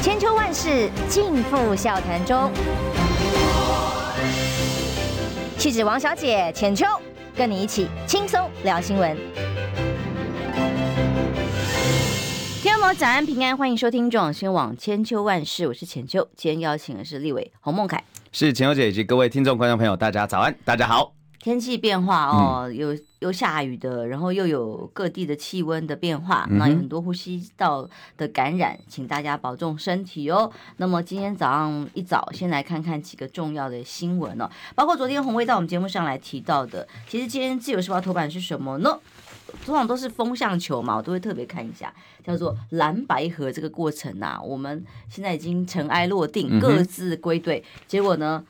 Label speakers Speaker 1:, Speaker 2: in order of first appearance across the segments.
Speaker 1: 千秋万世尽付笑谈中。气质王小姐浅秋，跟你一起轻松聊新闻。天安早安平安，欢迎收听中广新闻网千秋万世，我是浅秋。今天邀请的是立委洪孟楷，
Speaker 2: 是浅秋姐以及各位听众观众朋友，大家早安，大家好。
Speaker 1: 天气变化哦，有有下雨的，然后又有各地的气温的变化，那有很多呼吸道的感染，请大家保重身体哦。那么今天早上一早，先来看看几个重要的新闻哦，包括昨天红薇到我们节目上来提到的。其实今天自由时报头版是什么呢？通常都是风向球嘛，我都会特别看一下，叫做蓝白河这个过程啊。我们现在已经尘埃落定，各自归队，结果呢？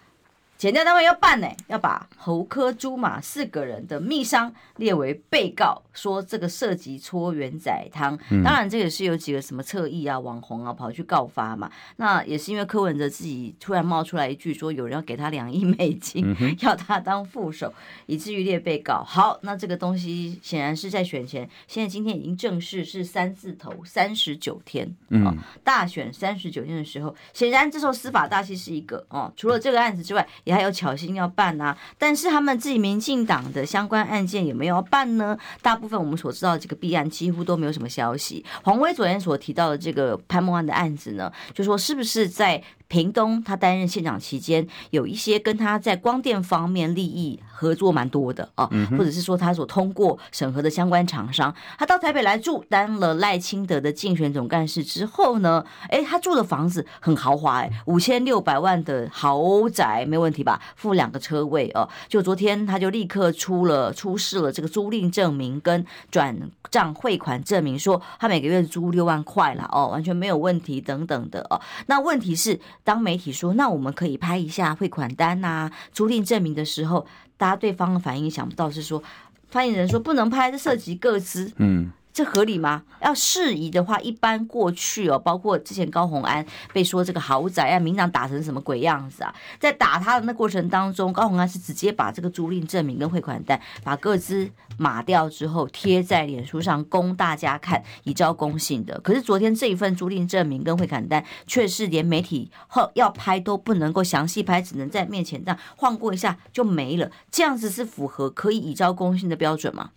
Speaker 1: 检调单位要办呢，要把侯科朱马四个人的密商列为被告，说这个涉及搓圆仔汤。当然，这也是有几个什么侧翼啊、网红啊跑去告发嘛。那也是因为柯文哲自己突然冒出来一句说有人要给他两亿美金，要他当副手，以至于列被告。好，那这个东西显然是在选前，现在今天已经正式是三字头三十九天，哦，大选三十九天的时候，显然这时候司法大戏是一个哦，除了这个案子之外。也还有巧心要办啊，但是他们自己民进党的相关案件有没有要办呢？大部分我们所知道的这个弊案几乎都没有什么消息。黄威昨天所提到的这个潘梦安的案子呢，就说是不是在屏东他担任县长期间，有一些跟他在光电方面利益合作蛮多的啊，或者是说他所通过审核的相关厂商，他到台北来住，当了赖清德的竞选总干事之后呢，哎，他住的房子很豪华，哎，五千六百万的豪宅没问题吧？付两个车位哦，就昨天他就立刻出了出示了这个租赁证明跟转账汇款证明，说他每个月租六万块了哦，完全没有问题等等的哦。那问题是。当媒体说，那我们可以拍一下汇款单呐、租赁证明的时候，大家对方的反应想不到是说，发言人说不能拍，这涉及个资。嗯。这合理吗？要适宜的话，一般过去哦，包括之前高虹安被说这个豪宅啊，民党打成什么鬼样子啊？在打他的那过程当中，高虹安是直接把这个租赁证明跟汇款单把个资码掉之后贴在脸书上供大家看，以昭公信的。可是昨天这一份租赁证明跟汇款单却是连媒体后要拍都不能够详细拍，只能在面前这样晃过一下就没了。这样子是符合可以以昭公信的标准吗？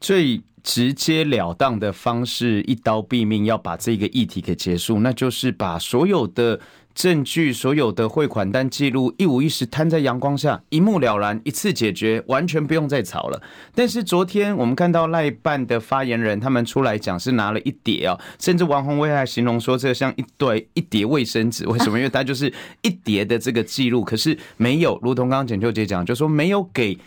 Speaker 2: 最直接了当的方式，一刀毙命，要把这个议题给结束，那就是把所有的证据、所有的汇款单记录一五一十摊在阳光下，一目了然，一次解决，完全不用再吵了。但是昨天我们看到赖办的发言人他们出来讲，是拿了一叠啊，甚至王鸿薇还形容说这像一堆一叠卫生纸，为什么？因为它就是一叠的这个记录，可是没有，如同刚刚简秋姐讲，就说没有给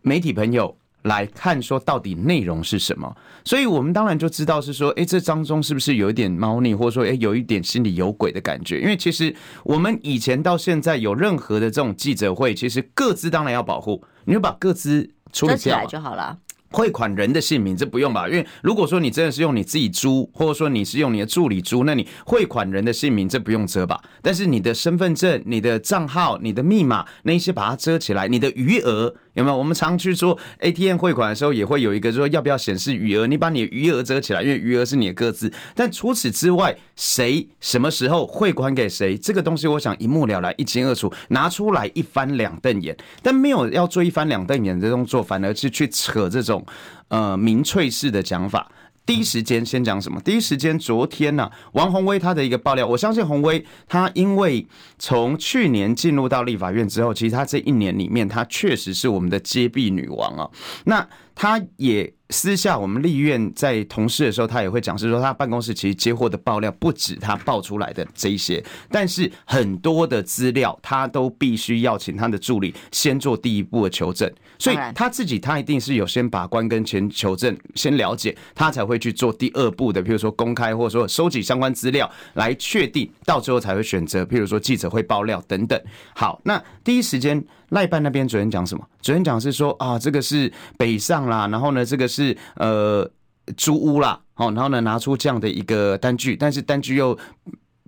Speaker 2: 媒体朋友。来看说到底内容是什么，所以我们当然就知道是说，哎，这当中是不是有一点猫腻，或者说，哎，有一点心里有鬼的感觉？因为其实我们以前到现在有任何的这种记者会，其实各自当然要保护，你就把各自处理掉
Speaker 1: 就好了。
Speaker 2: 汇款人的姓名这不用吧？因为如果说你真的是用你自己租，或者说你是用你的助理租，那你汇款人的姓名这不用遮吧？但是你的身份证、你的账号、你的密码那一些把它遮起来，你的余额有没有？我们常去说 ATM 汇款的时候也会有一个说要不要显示余额？你把你余额遮起来，因为余额是你的个资。但除此之外，谁什么时候汇款给谁，这个东西我想一目了然、一清二楚，拿出来一翻两瞪眼。但没有要做一翻两瞪眼的动作，反而是去扯这种。呃，民粹式的讲法，第一时间先讲什么？第一时间，昨天呢、王宏威他的一个爆料，我相信宏威他因为从去年进入到立法院之后，其实他这一年里面，他确实是我们的接臂女王啊。那他也。私下我们立院在同事的时候，他也会讲，是说他办公室其实接获的爆料不止他爆出来的这一些，但是很多的资料他都必须要请他的助理先做第一步的求证，所以他自己他一定是有先把关跟前求证先了解，他才会去做第二步的，譬如说公开或者说收集相关资料来确定，到最后才会选择，譬如说记者会爆料等等。好，那第一时间。赖办那边昨天讲什么？昨天讲是说啊，这个是北上啦，然后呢，这个是呃租屋啦，好，然后呢拿出这样的一个单据，但是单据又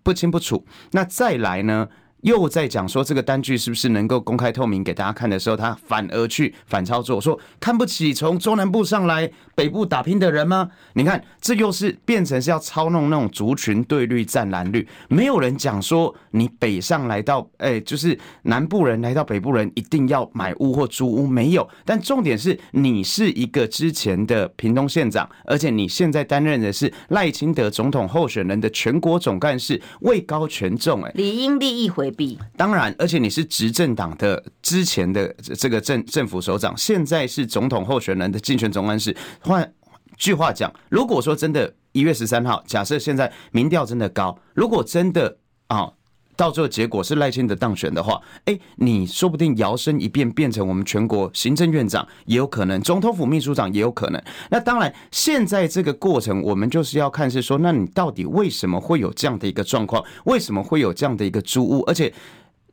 Speaker 2: 不清不楚。那再来呢，又在讲说这个单据是不是能够公开透明给大家看的时候，他反而去反操作，说看不起从中南部上来北部打拼的人吗？你看，这又是变成是要操弄那种族群对绿战蓝绿，没有人讲说你北上来到，哎，就是南部人来到北部人一定要买屋或租屋，没有。但重点是你是一个之前的屏东县长，而且你现在担任的是赖清德总统候选人的全国总干事，位高权重，哎，
Speaker 1: 理应利益回。
Speaker 2: 当然，而且你是执政党的之前的这个政政府首长，现在是总统候选人的竞选总干事。换句话讲，如果说真的，一月十三号，假设现在民调真的高，如果真的啊。到最后结果是赖清德当选的话，哎，你说不定摇身一变变成我们全国行政院长也有可能，总统府秘书长也有可能。那当然，现在这个过程我们就是要看是说，那你到底为什么会有这样的一个状况？为什么会有这样的一个租屋？而且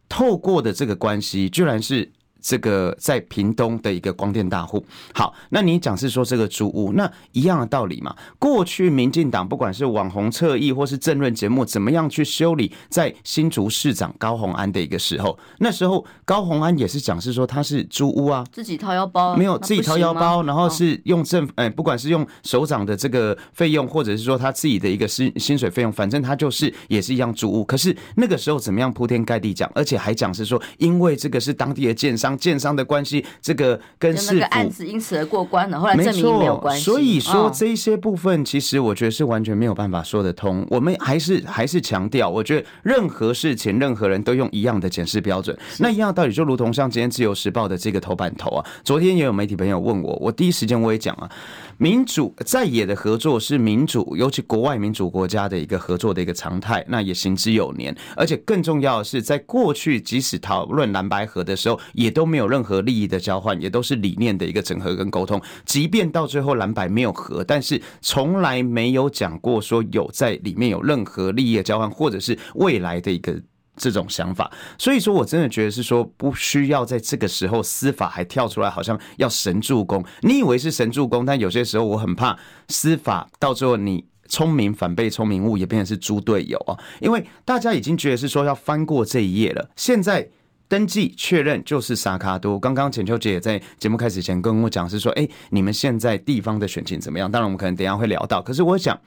Speaker 2: 透过的这个关系，居然是。这个在屏东的一个光电大户，好，那你讲是说这个租屋，那一样的道理嘛。过去民进党不管是网红侧翼或是政论节目，怎么样去修理在新竹市长高虹安的一个时候，那时候高虹安也是讲是说他是租屋啊，
Speaker 1: 自己掏腰包，
Speaker 2: 没有自己掏腰包，然后是用政，哎，不管是用首长的这个费用，或者是说他自己的一个薪薪水费用，反正他就是也是一样租屋。可是那个时候怎么样铺天盖地讲，而且还讲是说，因为这个是当地的建商。建商的关系，这个跟市府
Speaker 1: 案子因此而过关了，后来证明没有关系。
Speaker 2: 所以说这些部分，其实我觉得是完全没有办法说得通。我们还是还是强调，我觉得任何事情，任何人都用一样的检视标准。那一样道理，就如同像今天自由时报的这个头版头啊，昨天也有媒体朋友问我，我第一时间我也讲啊。民主在野的合作是民主，尤其国外民主国家的一个合作的一个常态，那也行之有年。而且更重要的是，在过去即使讨论蓝白合的时候，也都没有任何利益的交换，也都是理念的一个整合跟沟通。即便到最后蓝白没有合，但是从来没有讲过说有在里面有任何利益的交换，或者是未来的一个。这种想法，所以说我真的觉得是说，不需要在这个时候司法还跳出来，好像要神助攻。你以为是神助攻，但有些时候我很怕司法到最后你聪明反被聪明误，也变成是猪队友啊！因为大家已经觉得是说要翻过这一页了，现在登记确认就是萨卡多。刚刚浅秋姐也在节目开始前跟我讲是说，哎，你们现在地方的选情怎么样？当然我们可能等下会聊到，可是我想。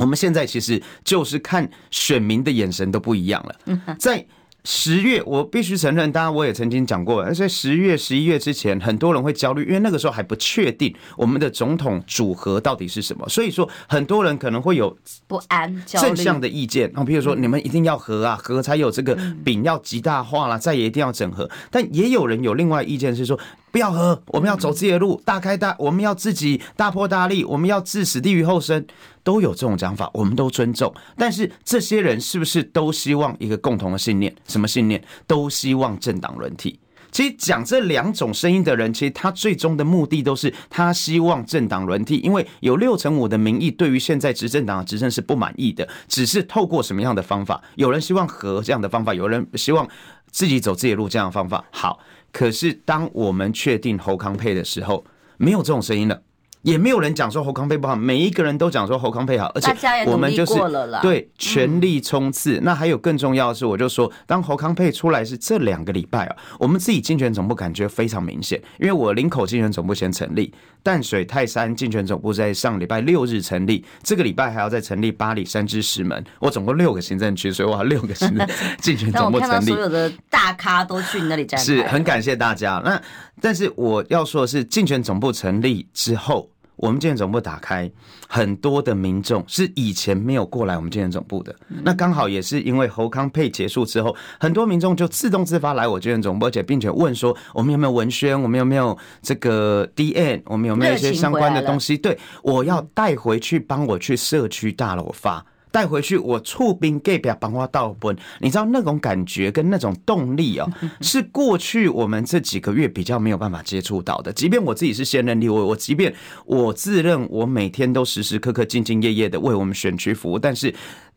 Speaker 2: 我们现在其实就是看选民的眼神都不一样了。在十月，我必须承认，当然我也曾经讲过，而在十月、十一月之前，很多人会焦虑，因为那个时候还不确定我们的总统组合到底是什么，所以说很多人可能会有
Speaker 1: 不安、
Speaker 2: 正向的意见啊，比如说你们一定要和啊，和才有这个饼要极大化了，再也一定要整合。但也有人有另外意见是说，不要合，我们要走自己的路，大开大，我们要自己大破大立，我们要置死地于后生。都有这种讲法，我们都尊重。但是这些人是不是都希望一个共同的信念？什么信念？都希望政党轮替。其实讲这两种声音的人，其实他最终的目的都是他希望政党轮替，因为有六成五的民意对于现在执政党的执政是不满意的。只是透过什么样的方法？有人希望和这样的方法，有人希望自己走自己的路这样的方法。好，可是当我们确定侯康配的时候，没有这种声音了。也没有人讲说侯康配不好，每一个人都讲说侯康配好，而且我们就是对全力冲刺。那还有更重要的是，我就说，当侯康配出来是这两个礼拜啊，我们自己竞选总部感觉非常明显，因为我林口竞选总部先成立，淡水泰山竞选总部在上礼拜六日成立，这个礼拜还要再成立八里三芝石门，我总共六个行政区，所以我要六个行政竞选总部 成立。
Speaker 1: 所有的大咖都去你那里站，
Speaker 2: 是很感谢大家。那但是我要说的是，竞选总部成立之后。我们健检总部打开，很多的民众是以前没有过来我们健检总部的。那刚好也是因为侯康配结束之后，很多民众就自动自发来我健检总部，而且并且问说：我们有没有文宣？我们有没有这个 DN，我们有没有一些相关的东西？对，我要带回去，帮我去社区大楼发。带回去，我出兵给别帮我倒本，你知道那种感觉跟那种动力哦，是过去我们这几个月比较没有办法接触到的。即便我自己是现任立委，我即便我自认我每天都时时刻刻兢兢业业的为我们选区服务，但是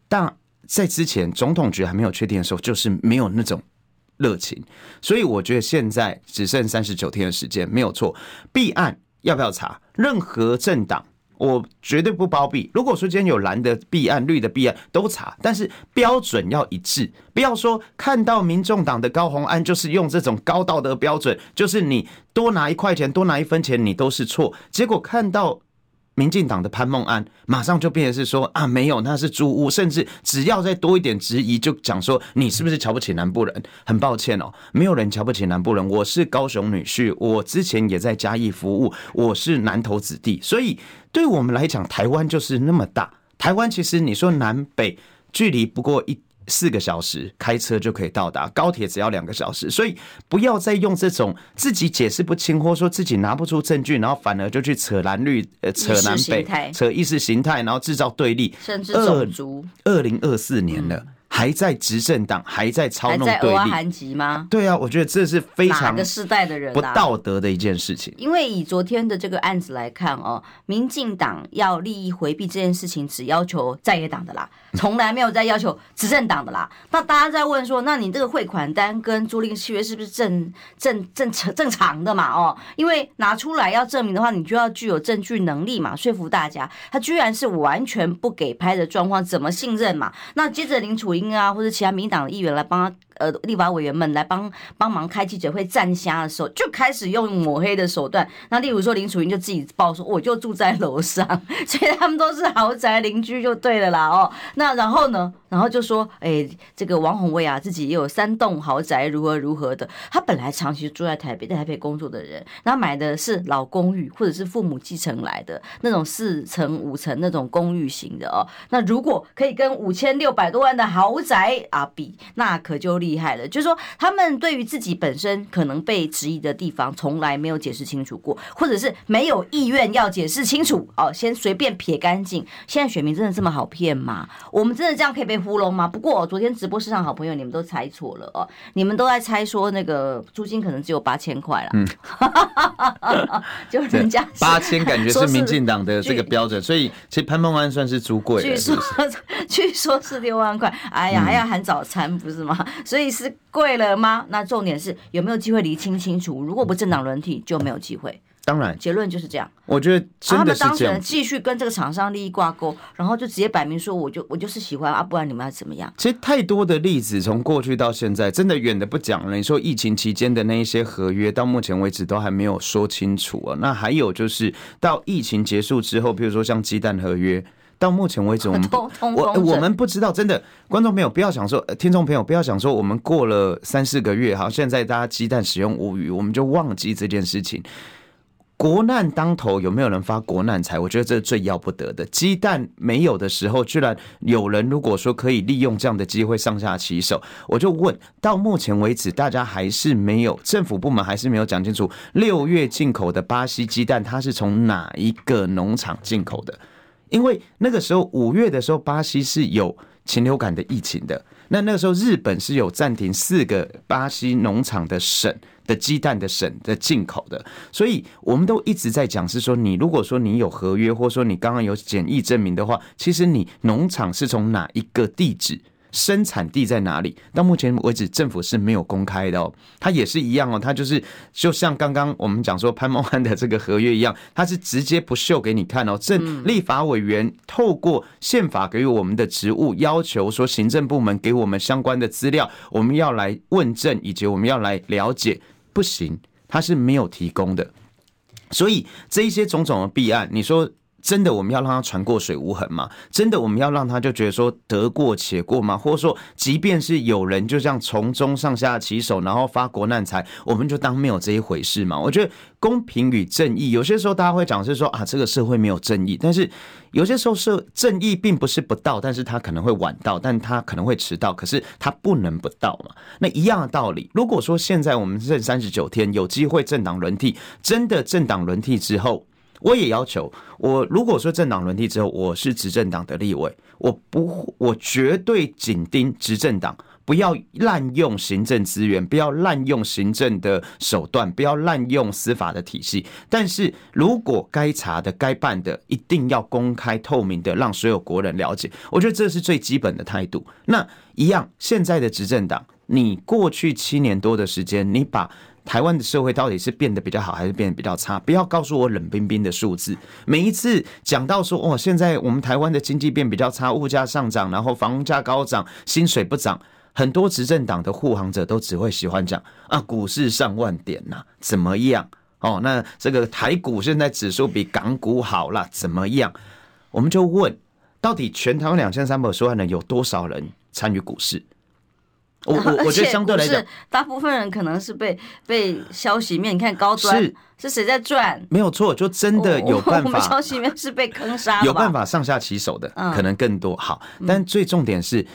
Speaker 2: 当在之前总统局还没有确定的时候，就是没有那种热情。所以我觉得现在只剩三十九天的时间，没有错。弊案要不要查？任何政党。我绝对不包庇。如果说今天有蓝的弊案、绿的弊案都查，但是标准要一致，不要说看到民众党的高红安就是用这种高道德标准，就是你多拿一块钱、多拿一分钱，你都是错。结果看到。民进党的潘孟安马上就变成是说啊，没有，那是租屋，甚至只要再多一点质疑，就讲说你是不是瞧不起南部人？很抱歉哦，没有人瞧不起南部人。我是高雄女婿，我之前也在嘉义服务，我是南投子弟，所以对我们来讲，台湾就是那么大。台湾其实你说南北距离不过一。四个小时开车就可以到达，高铁只要两个小时，所以不要再用这种自己解释不清，或说自己拿不出证据，然后反而就去扯蓝绿、呃扯南北、扯意识形态，然后制造对立，
Speaker 1: 甚至种族。
Speaker 2: 二零二四年了。嗯还在执政党，还在操弄对立
Speaker 1: 吗？
Speaker 2: 对啊，我觉得这是非常
Speaker 1: 哪个世代的人
Speaker 2: 不道德的一件事情。
Speaker 1: 因为以昨天的这个案子来看哦，民进党要利益回避这件事情，只要求在野党的啦，从来没有在要求执政党的啦。那大家在问说，那你这个汇款单跟租赁契约是不是正正正正正常的嘛？哦，因为拿出来要证明的话，你就要具有证据能力嘛，说服大家。他居然是完全不给拍的状况，怎么信任嘛？那接着林楚英。啊，或者其他民党的议员来帮他。呃，立法委员们来帮帮忙开记者会站虾的时候，就开始用抹黑的手段。那例如说林楚英就自己报说，我就住在楼上，所以他们都是豪宅邻居就对了啦。哦，那然后呢，然后就说，哎、这个王鸿薇啊，自己也有三栋豪宅，如何如何的。他本来长期住在台北，在台北工作的人，然后买的是老公寓，或者是父母继承来的那种四层五层那种公寓型的哦。那如果可以跟五千六百多万的豪宅啊比，那可就厉害了，就是说他们对于自己本身可能被质疑的地方，从来没有解释清楚过，或者是没有意愿要解释清楚哦，先随便撇干净。现在选民真的这么好骗吗？我们真的这样可以被糊弄吗？不过昨天直播室上好朋友，你们都猜错了哦，你们都在猜说那个租金可能只有八千块了，嗯，就人家
Speaker 2: 八千感觉是民进党的这个标准，所以其实潘孟安算是租贵了，据说
Speaker 1: 据说是六万块，哎呀还要含早餐不是吗？所以是贵了吗？那重点是有没有机会厘清清楚？如果不政党轮替，就没有机会。
Speaker 2: 当然，
Speaker 1: 结论就是这样。
Speaker 2: 我觉得他们当事人
Speaker 1: 继续跟这个厂商利益挂钩，然后就直接摆明说，我就我就是喜欢啊，不然你们要怎么样？
Speaker 2: 其实太多的例子，从过去到现在，真的远的不讲了。你说疫情期间的那一些合约，到目前为止都还没有说清楚啊。那还有就是到疫情结束之后，比如说像鸡蛋合约。到目前为止，我们我我们不知道，真的，观众朋友不要想说，听众朋友不要想说，我们过了三四个月，好，现在大家鸡蛋使用无语，我们就忘记这件事情。国难当头，有没有人发国难财？我觉得这是最要不得的。鸡蛋没有的时候，居然有人如果说可以利用这样的机会上下其手，我就问，到目前为止，大家还是没有政府部门还是没有讲清楚，六月进口的巴西鸡蛋，它是从哪一个农场进口的？因为那个时候五月的时候，巴西是有禽流感的疫情的。那那个时候，日本是有暂停四个巴西农场的省的鸡蛋的省的进口的。所以我们都一直在讲，是说你如果说你有合约，或者说你刚刚有检疫证明的话，其实你农场是从哪一个地址？生产地在哪里？到目前为止，政府是没有公开的哦。它也是一样哦，它就是就像刚刚我们讲说潘孟安的这个合约一样，它是直接不秀给你看哦。政立法委员透过宪法给予我们的职务，要求说行政部门给我们相关的资料，我们要来问政，以及我们要来了解，不行，它是没有提供的。所以这一些种种的弊案，你说。真的我们要让他船过水无痕吗？真的我们要让他就觉得说得过且过吗？或者说，即便是有人就这样从中上下其手，然后发国难财，我们就当没有这一回事吗？我觉得公平与正义，有些时候大家会讲是说啊，这个社会没有正义，但是有些时候是正义并不是不到，但是他可能会晚到，但他可能会迟到，可是他不能不到嘛。那一样的道理，如果说现在我们剩三十九天有机会政党轮替，真的政党轮替之后。我也要求，我如果说政党轮替之后，我是执政党的立委，我不，我绝对紧盯执政党，不要滥用行政资源，不要滥用行政的手段，不要滥用司法的体系。但是如果该查的、该办的，一定要公开透明的，让所有国人了解。我觉得这是最基本的态度。那一样，现在的执政党。你过去七年多的时间，你把台湾的社会到底是变得比较好，还是变得比较差？不要告诉我冷冰冰的数字。每一次讲到说，哦，现在我们台湾的经济变比较差，物价上涨，然后房价高涨，薪水不涨，很多执政党的护航者都只会喜欢讲啊，股市上万点呐，怎么样？哦，那这个台股现在指数比港股好了，怎么样？我们就问，到底全台湾两千三百多万人有多少人参与股市？我我我觉得相对来讲，
Speaker 1: 大部分人可能是被被消息面，你看高端是是谁在赚？
Speaker 2: 没有错，就真的有办法。我们
Speaker 1: 消息面是被坑杀，
Speaker 2: 有办法上下其手的，可能更多。好，但最重点是。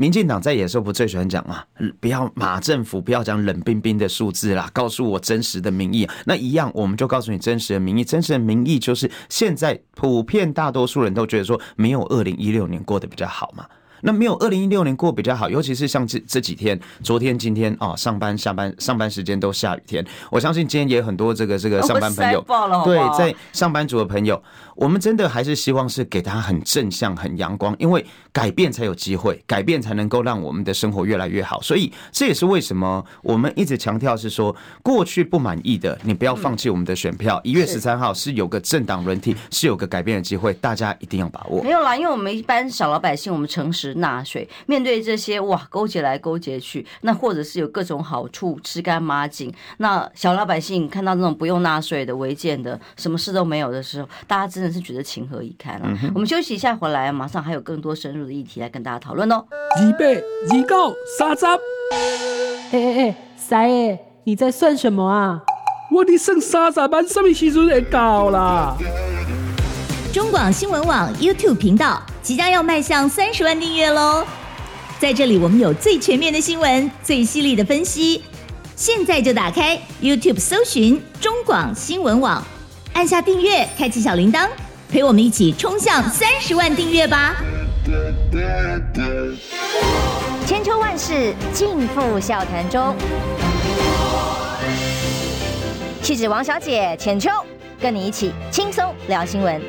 Speaker 2: 民进党在野的时候不最喜欢讲嘛？不要马政府不要讲冷冰冰的数字啦，告诉我真实的民意。那一样，我们就告诉你真实的民意。真实的民意就是现在普遍大多数人都觉得说，没有二零一六年过得比较好嘛。那没有二零一六年过比较好，尤其是像这这几天，昨天、今天啊，上班、下班、上班时间都下雨天。我相信今天也有很多这个这个上班朋友，对，在上班族的朋友，我们真的还是希望是给他很正向、很阳光，因为改变才有机会，改变才能够让我们的生活越来越好。所以这也是为什么我们一直强调是说，过去不满意的，你不要放弃我们的选票。一月十三号是有个政党轮替，是有个改变的机会，大家一定要把握。
Speaker 1: 没有啦，因为我们一般小老百姓，我们诚实。纳税，面对这些哇，勾结来勾结去，那或者是有各种好处，吃干抹净。那小老百姓看到那种不用纳税的违建的，什么事都没有的时候，大家真的是觉得情何以堪啊！嗯、我们休息一下，回来马上还有更多深入的议题来跟大家讨论哦。
Speaker 3: 二百二九三十，哎哎哎，三爷，你在算什么啊？我的剩三十万，什么时阵会到啦？
Speaker 4: 中广新闻网 YouTube 频道即将要迈向三十万订阅喽！在这里，我们有最全面的新闻，最犀利的分析。现在就打开 YouTube 搜寻中广新闻网，按下订阅，开启小铃铛，陪我们一起冲向三十万订阅吧！
Speaker 5: 千秋万世尽付笑谈中，气质王小姐浅秋，跟你一起轻松聊新闻。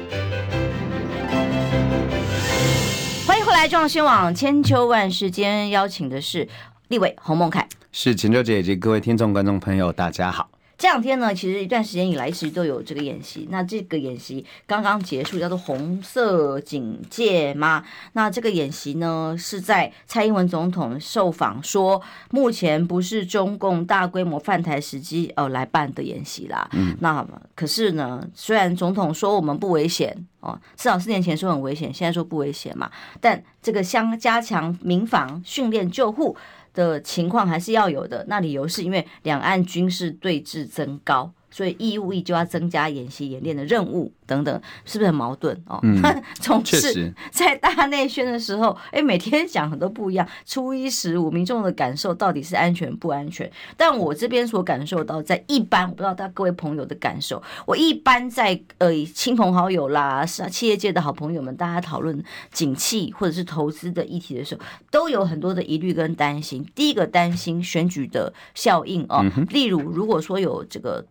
Speaker 1: 欢迎回来，中央新网千秋万世，间邀请的是立伟洪孟凯，
Speaker 2: 是浅秋姐姐各位听众观众朋友，大家好。
Speaker 1: 这两天呢，其实一段时间以来一直都有这个演习。那这个演习刚刚结束，叫做红色警戒吗？那这个演习呢，是在蔡英文总统受访说，目前不是中共大规模犯台时机哦来办的演习啦。嗯，那可是呢，虽然总统说我们不危险哦，至少四年前说很危险，现在说不危险嘛，但这个相加强民防训练救护。的情况还是要有的，那理由是因为两岸军事对峙增高。所以义务役就要增加演习演练的任务等等，是不是很矛盾哦？嗯，总是在大内宣的时候，哎，每天讲很多不一样。初一十五，民众的感受到底是安全不安全？但我这边所感受到，在一般，我不知道大各位朋友的感受，我一般在呃亲朋好友啦，是啊，企业界的好朋友们，大家讨论景气或者是投资的议题的时候，都有很多的疑虑跟担心。第一个担心选举的效应哦，例如如果说有这个。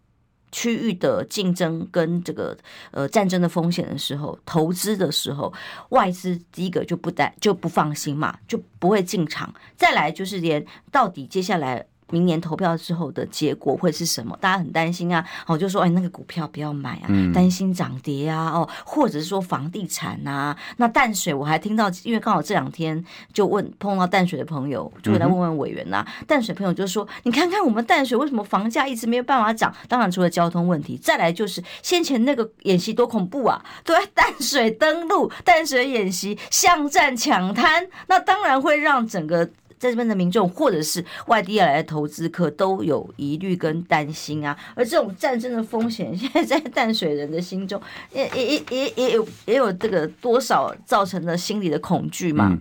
Speaker 1: 区域的竞争跟这个呃战争的风险的时候，投资的时候，外资第一个就不担就不放心嘛，就不会进场。再来就是连到底接下来。明年投票之后的结果会是什么？大家很担心啊！哦，就说哎，那个股票不要买啊，担心涨跌啊，哦，或者是说房地产啊。那淡水我还听到，因为刚好这两天就问碰到淡水的朋友，就会来问问委员呐、啊。淡水朋友就说：“你看看我们淡水为什么房价一直没有办法涨？当然除了交通问题，再来就是先前那个演习多恐怖啊！对，淡水登陆、淡水演习、巷战抢滩，那当然会让整个。”在这边的民众或者是外地来的投资客都有疑虑跟担心啊，而这种战争的风险，现在在淡水人的心中也也也也也有也有这个多少造成的心理的恐惧嘛。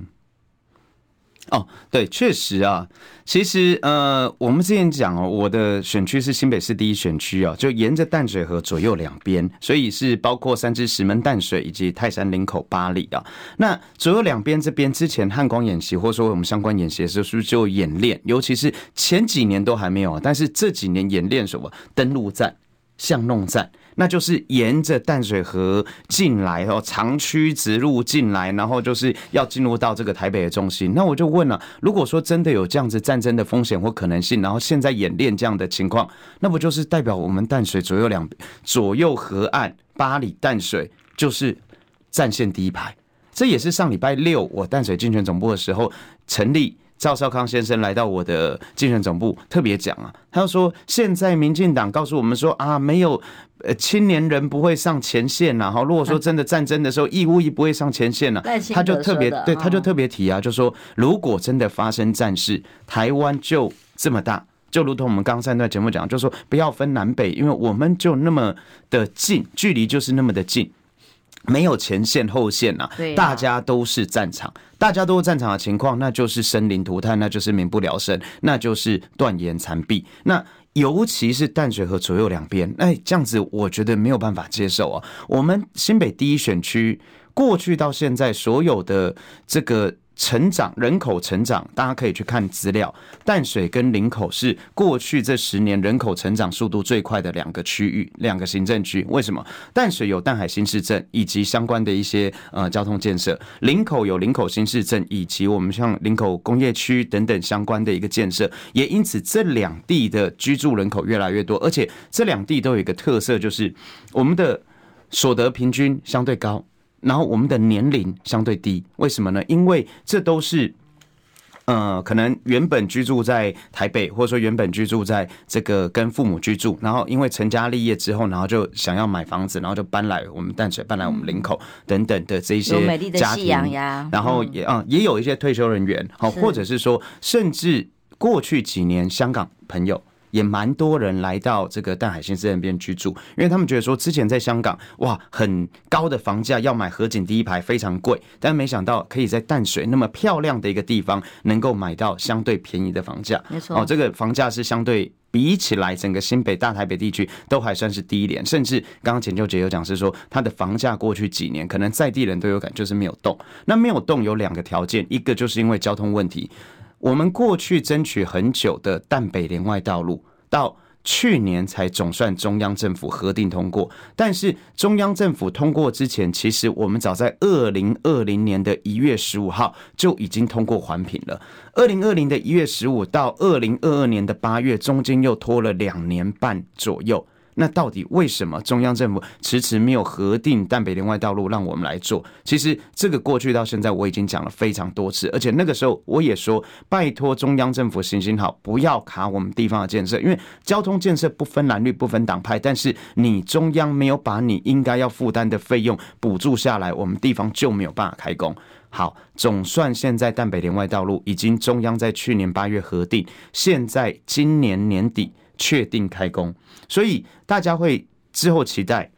Speaker 2: 哦，对，确实啊，其实呃，我们之前讲哦，我的选区是新北市第一选区啊，就沿着淡水河左右两边，所以是包括三芝石门淡水以及泰山林口八里啊。那左右两边这边之前汉光演习或者说我们相关演习的时候，是不是就演练？尤其是前几年都还没有，但是这几年演练什么登陆战、巷弄战。那就是沿着淡水河进来哦，长驱直入进来，然后就是要进入到这个台北的中心。那我就问了，如果说真的有这样子战争的风险或可能性，然后现在演练这样的情况，那不就是代表我们淡水左右两左右河岸，八里淡水就是战线第一排？这也是上礼拜六我淡水竞选总部的时候成立。赵少康先生来到我的竞选总部，特别讲啊，他说现在民进党告诉我们说啊，没有呃青年人不会上前线呐，哈，如果说真的战争的时候，义务役不会上前线了，他就特别对，他就特别提啊，就说如果真的发生战事，台湾就这么大，就如同我们刚刚上段节目讲，就说不要分南北，因为我们就那么的近，距离就是那么的近。没有前线后线呐、啊，大家都是战场，大家都是战场的情况，那就是生灵涂炭，那就是民不聊生，那就是断言残壁。那尤其是淡水河左右两边，哎，这样子我觉得没有办法接受啊。我们新北第一选区过去到现在所有的这个。成长人口成长，大家可以去看资料。淡水跟林口是过去这十年人口成长速度最快的两个区域，两个行政区。为什么？淡水有淡海新市镇以及相关的一些呃交通建设，林口有林口新市镇以及我们像林口工业区等等相关的一个建设，也因此这两地的居住人口越来越多，而且这两地都有一个特色，就是我们的所得平均相对高。然后我们的年龄相对低，为什么呢？因为这都是，呃，可能原本居住在台北，或者说原本居住在这个跟父母居住，然后因为成家立业之后，然后就想要买房子，然后就搬来我们淡水，搬来我们林口等等的这些家庭，然后也啊也有一些退休人员，好，或者是说，甚至过去几年香港朋友。也蛮多人来到这个淡海新市那边居住，因为他们觉得说之前在香港哇，很高的房价要买河景第一排非常贵，但没想到可以在淡水那么漂亮的一个地方能够买到相对便宜的房价。没错，哦，这个房价是相对比起来整个新北大台北地区都还算是低廉，甚至刚刚浅秋姐有讲是说它的房价过去几年可能在地人都有感就是没有动，那没有动有两个条件，一个就是因为交通问题。我们过去争取很久的淡北联外道路，到去年才总算中央政府核定通过。但是中央政府通过之前，其实我们早在二零二零年的一月十五号就已经通过环评了。二零二零的一月十五到二零二二年的八月，中间又拖了两年半左右。那到底为什么中央政府迟迟没有核定淡北连外道路让我们来做？其实这个过去到现在我已经讲了非常多次，而且那个时候我也说，拜托中央政府行行好，不要卡我们地方的建设，因为交通建设不分蓝绿不分党派，但是你中央没有把你应该要负担的费用补助下来，我们地方就没有办法开工。好，总算现在淡北连外道路已经中央在去年八月核定，现在今年年底确定开工。所以大家会之后期待，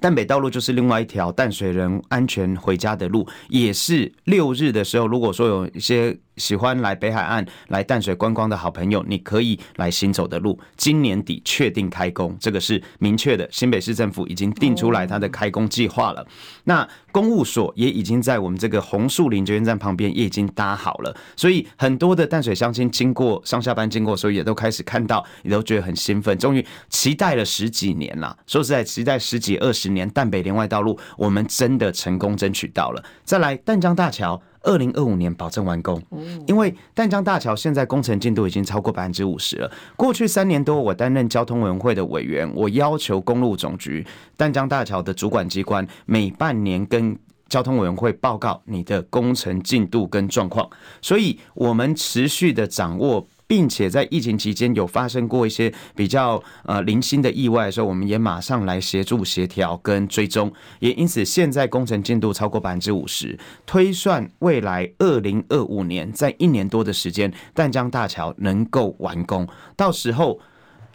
Speaker 2: 淡北道路就是另外一条淡水人安全回家的路，也是六日的时候，如果说有一些。喜欢来北海岸、来淡水观光的好朋友，你可以来行走的路。今年底确定开工，这个是明确的。新北市政府已经定出来它的开工计划了。那公务所也已经在我们这个红树林捷运站旁边也已经搭好了。所以很多的淡水乡亲经过上下班经过，所以也都开始看到，也都觉得很兴奋。终于期待了十几年了，说实在，期待十几二十年，淡北联外道路我们真的成功争取到了。再来淡江大桥。二零二五年保证完工，因为淡江大桥现在工程进度已经超过百分之五十了。过去三年多，我担任交通委员会的委员，我要求公路总局淡江大桥的主管机关每半年跟交通委员会报告你的工程进度跟状况，所以我们持续的掌握。并且在疫情期间有发生过一些比较呃零星的意外的时候，我们也马上来协助协调跟追踪，也因此现在工程进度超过百分之五十，推算未来二零二五年在一年多的时间，淡江大桥能够完工，到时候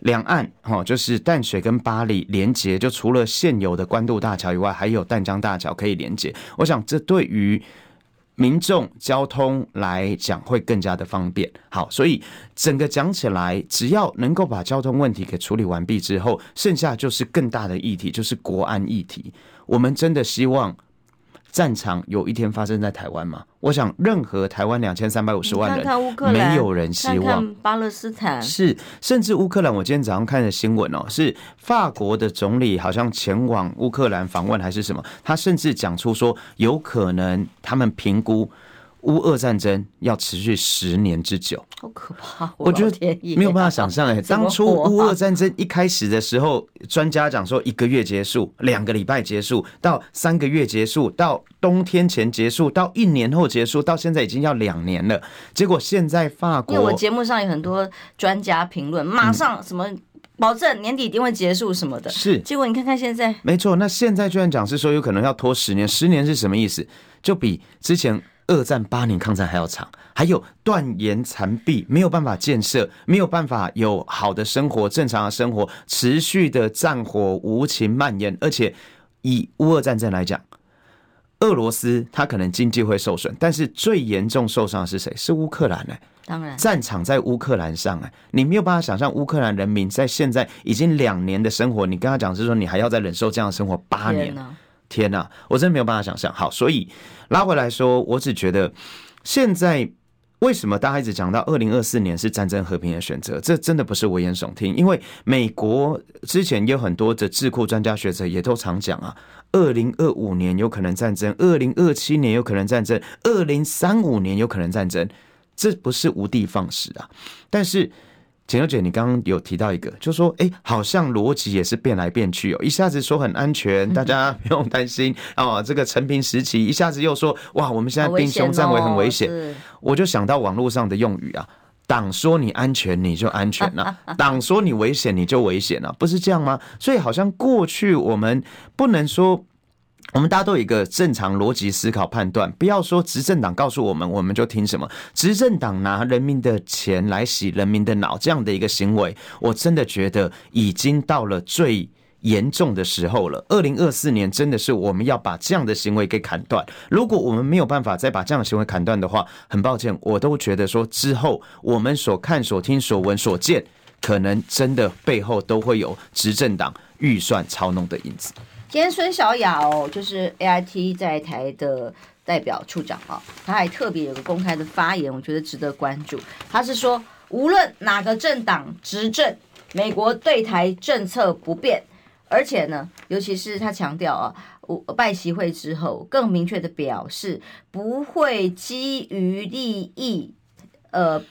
Speaker 2: 两岸哈就是淡水跟巴黎连接，就除了现有的关渡大桥以外，还有淡江大桥可以连接，我想这对于。民众交通来讲会更加的方便。好，所以整个讲起来，只要能够把交通问题给处理完毕之后，剩下就是更大的议题，就是国安议题。我们真的希望战场有一天发生在台湾吗？我想，任何台湾两千三百五十万人，
Speaker 1: 看看乌克兰，
Speaker 2: 没有人希望。
Speaker 1: 巴勒斯坦
Speaker 2: 是，甚至乌克兰，我今天早上看的新闻哦，是法国的总理好像前往乌克兰访问还是什么，他甚至讲出说，有可能他们评估。乌俄战争要持续十年之久，
Speaker 1: 好可怕！
Speaker 2: 我觉得没有办法想象哎。当初乌俄战争一开始的时候，专家讲说一个月结束，两个礼拜结束，到三个月结束，到冬天前结束，到一年后结束，到现在已经要两年了。结果现在法国，
Speaker 1: 因为我节目上有很多专家评论，马上什么保证年底一定会结束什么的，
Speaker 2: 是。
Speaker 1: 结果你看看现在，
Speaker 2: 没错，那现在居然讲是说有可能要拖十年，十年是什么意思？就比之前。二战八年抗战还要长，还有断言残壁，没有办法建设，没有办法有好的生活、正常的生活，持续的战火无情蔓延，而且以乌俄战争来讲，俄罗斯它可能经济会受损，但是最严重受伤的是谁？是乌克兰呢？
Speaker 1: 当然，
Speaker 2: 战场在乌克兰上哎，你没有办法想象乌克兰人民在现在已经两年的生活，你跟他讲是说你还要再忍受这样的生活八年。天呐，我真的没有办法想象。好，所以拉回来说，我只觉得现在为什么大家一直讲到二零二四年是战争和平的选择？这真的不是危言耸听，因为美国之前有很多的智库专家学者也都常讲啊，二零二五年有可能战争，二零二七年有可能战争，二零三五年有可能战争，这不是无的放矢啊，但是。简小姐，你刚刚有提到一个，就说，哎，好像逻辑也是变来变去哦。一下子说很安全，大家 不用担心哦。这个陈平时期，一下子又说，哇，我们现在兵凶战危很危险。我就想到网络上的用语啊，党说你安全，你就安全了；党说你危险，你就危险了，不是这样吗？所以好像过去我们不能说。我们大家都有一个正常逻辑思考判断，不要说执政党告诉我们，我们就听什么。执政党拿人民的钱来洗人民的脑，这样的一个行为，我真的觉得已经到了最严重的时候了。二零二四年真的是我们要把这样的行为给砍断。如果我们没有办法再把这样的行为砍断的话，很抱歉，我都觉得说之后我们所看、所听、所闻、所见，可能真的背后都会有执政党预算操弄的影子。
Speaker 1: 今天孙小雅哦，就是 AIT 在台的代表处长啊，他还特别有个公开的发言，我觉得值得关注。他是说，无论哪个政党执政，美国对台政策不变，而且呢，尤其是他强调啊，拜习会之后，更明确的表示不会基于利益，呃，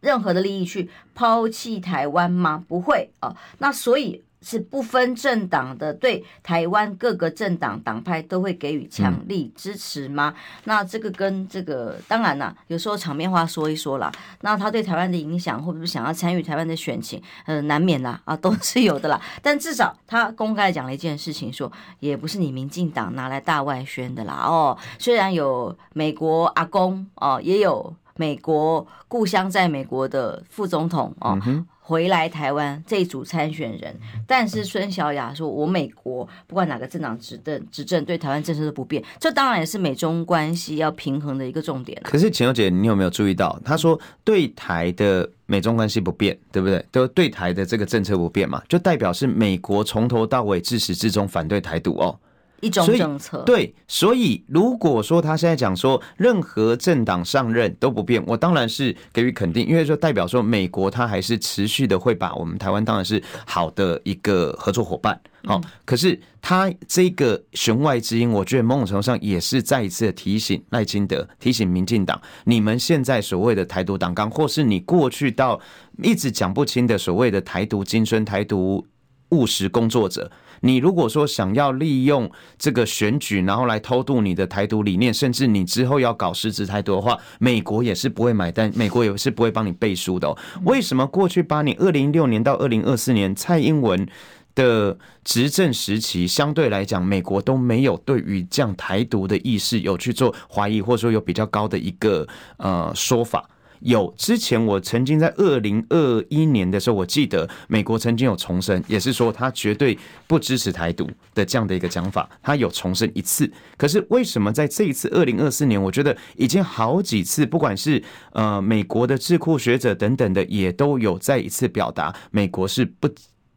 Speaker 1: 任何的利益去抛弃台湾吗？不会啊，那所以。是不分政党的，对台湾各个政党党派都会给予强力支持吗？嗯、那这个跟这个当然啦，有时候场面话说一说啦。那他对台湾的影响，或者是想要参与台湾的选情，呃，难免啦啊，都是有的啦。但至少他公开讲了一件事情说，说也不是你民进党拿来大外宣的啦。哦，虽然有美国阿公哦，也有美国故乡在美国的副总统哦。嗯回来台湾这一组参选人，但是孙小雅说：“我美国不管哪个政党执政，执政对台湾政策都不变。”这当然也是美中关系要平衡的一个重点。
Speaker 2: 可是钱小姐，你有没有注意到，她说对台的美中关系不变，对不对？都对台的这个政策不变嘛，就代表是美国从头到尾自始至终反对台独哦。
Speaker 1: 一种政策
Speaker 2: 对，所以如果说他现在讲说任何政党上任都不变，我当然是给予肯定，因为说代表说美国他还是持续的会把我们台湾当然是好的一个合作伙伴。好，可是他这个弦外之音，我觉得某种程度上也是再一次的提醒赖清德，提醒民进党，你们现在所谓的台独党纲，或是你过去到一直讲不清的所谓的台独精神、台独务实工作者。你如果说想要利用这个选举，然后来偷渡你的台独理念，甚至你之后要搞实质台独的话，美国也是不会买单，美国也是不会帮你背书的哦。为什么过去八年，二零一六年到二零二四年，蔡英文的执政时期，相对来讲，美国都没有对于这样台独的意识有去做怀疑，或者说有比较高的一个呃说法？有之前，我曾经在二零二一年的时候，我记得美国曾经有重申，也是说他绝对不支持台独的这样的一个讲法，他有重申一次。可是为什么在这一次二零二四年，我觉得已经好几次，不管是呃美国的智库学者等等的，也都有再一次表达美国是不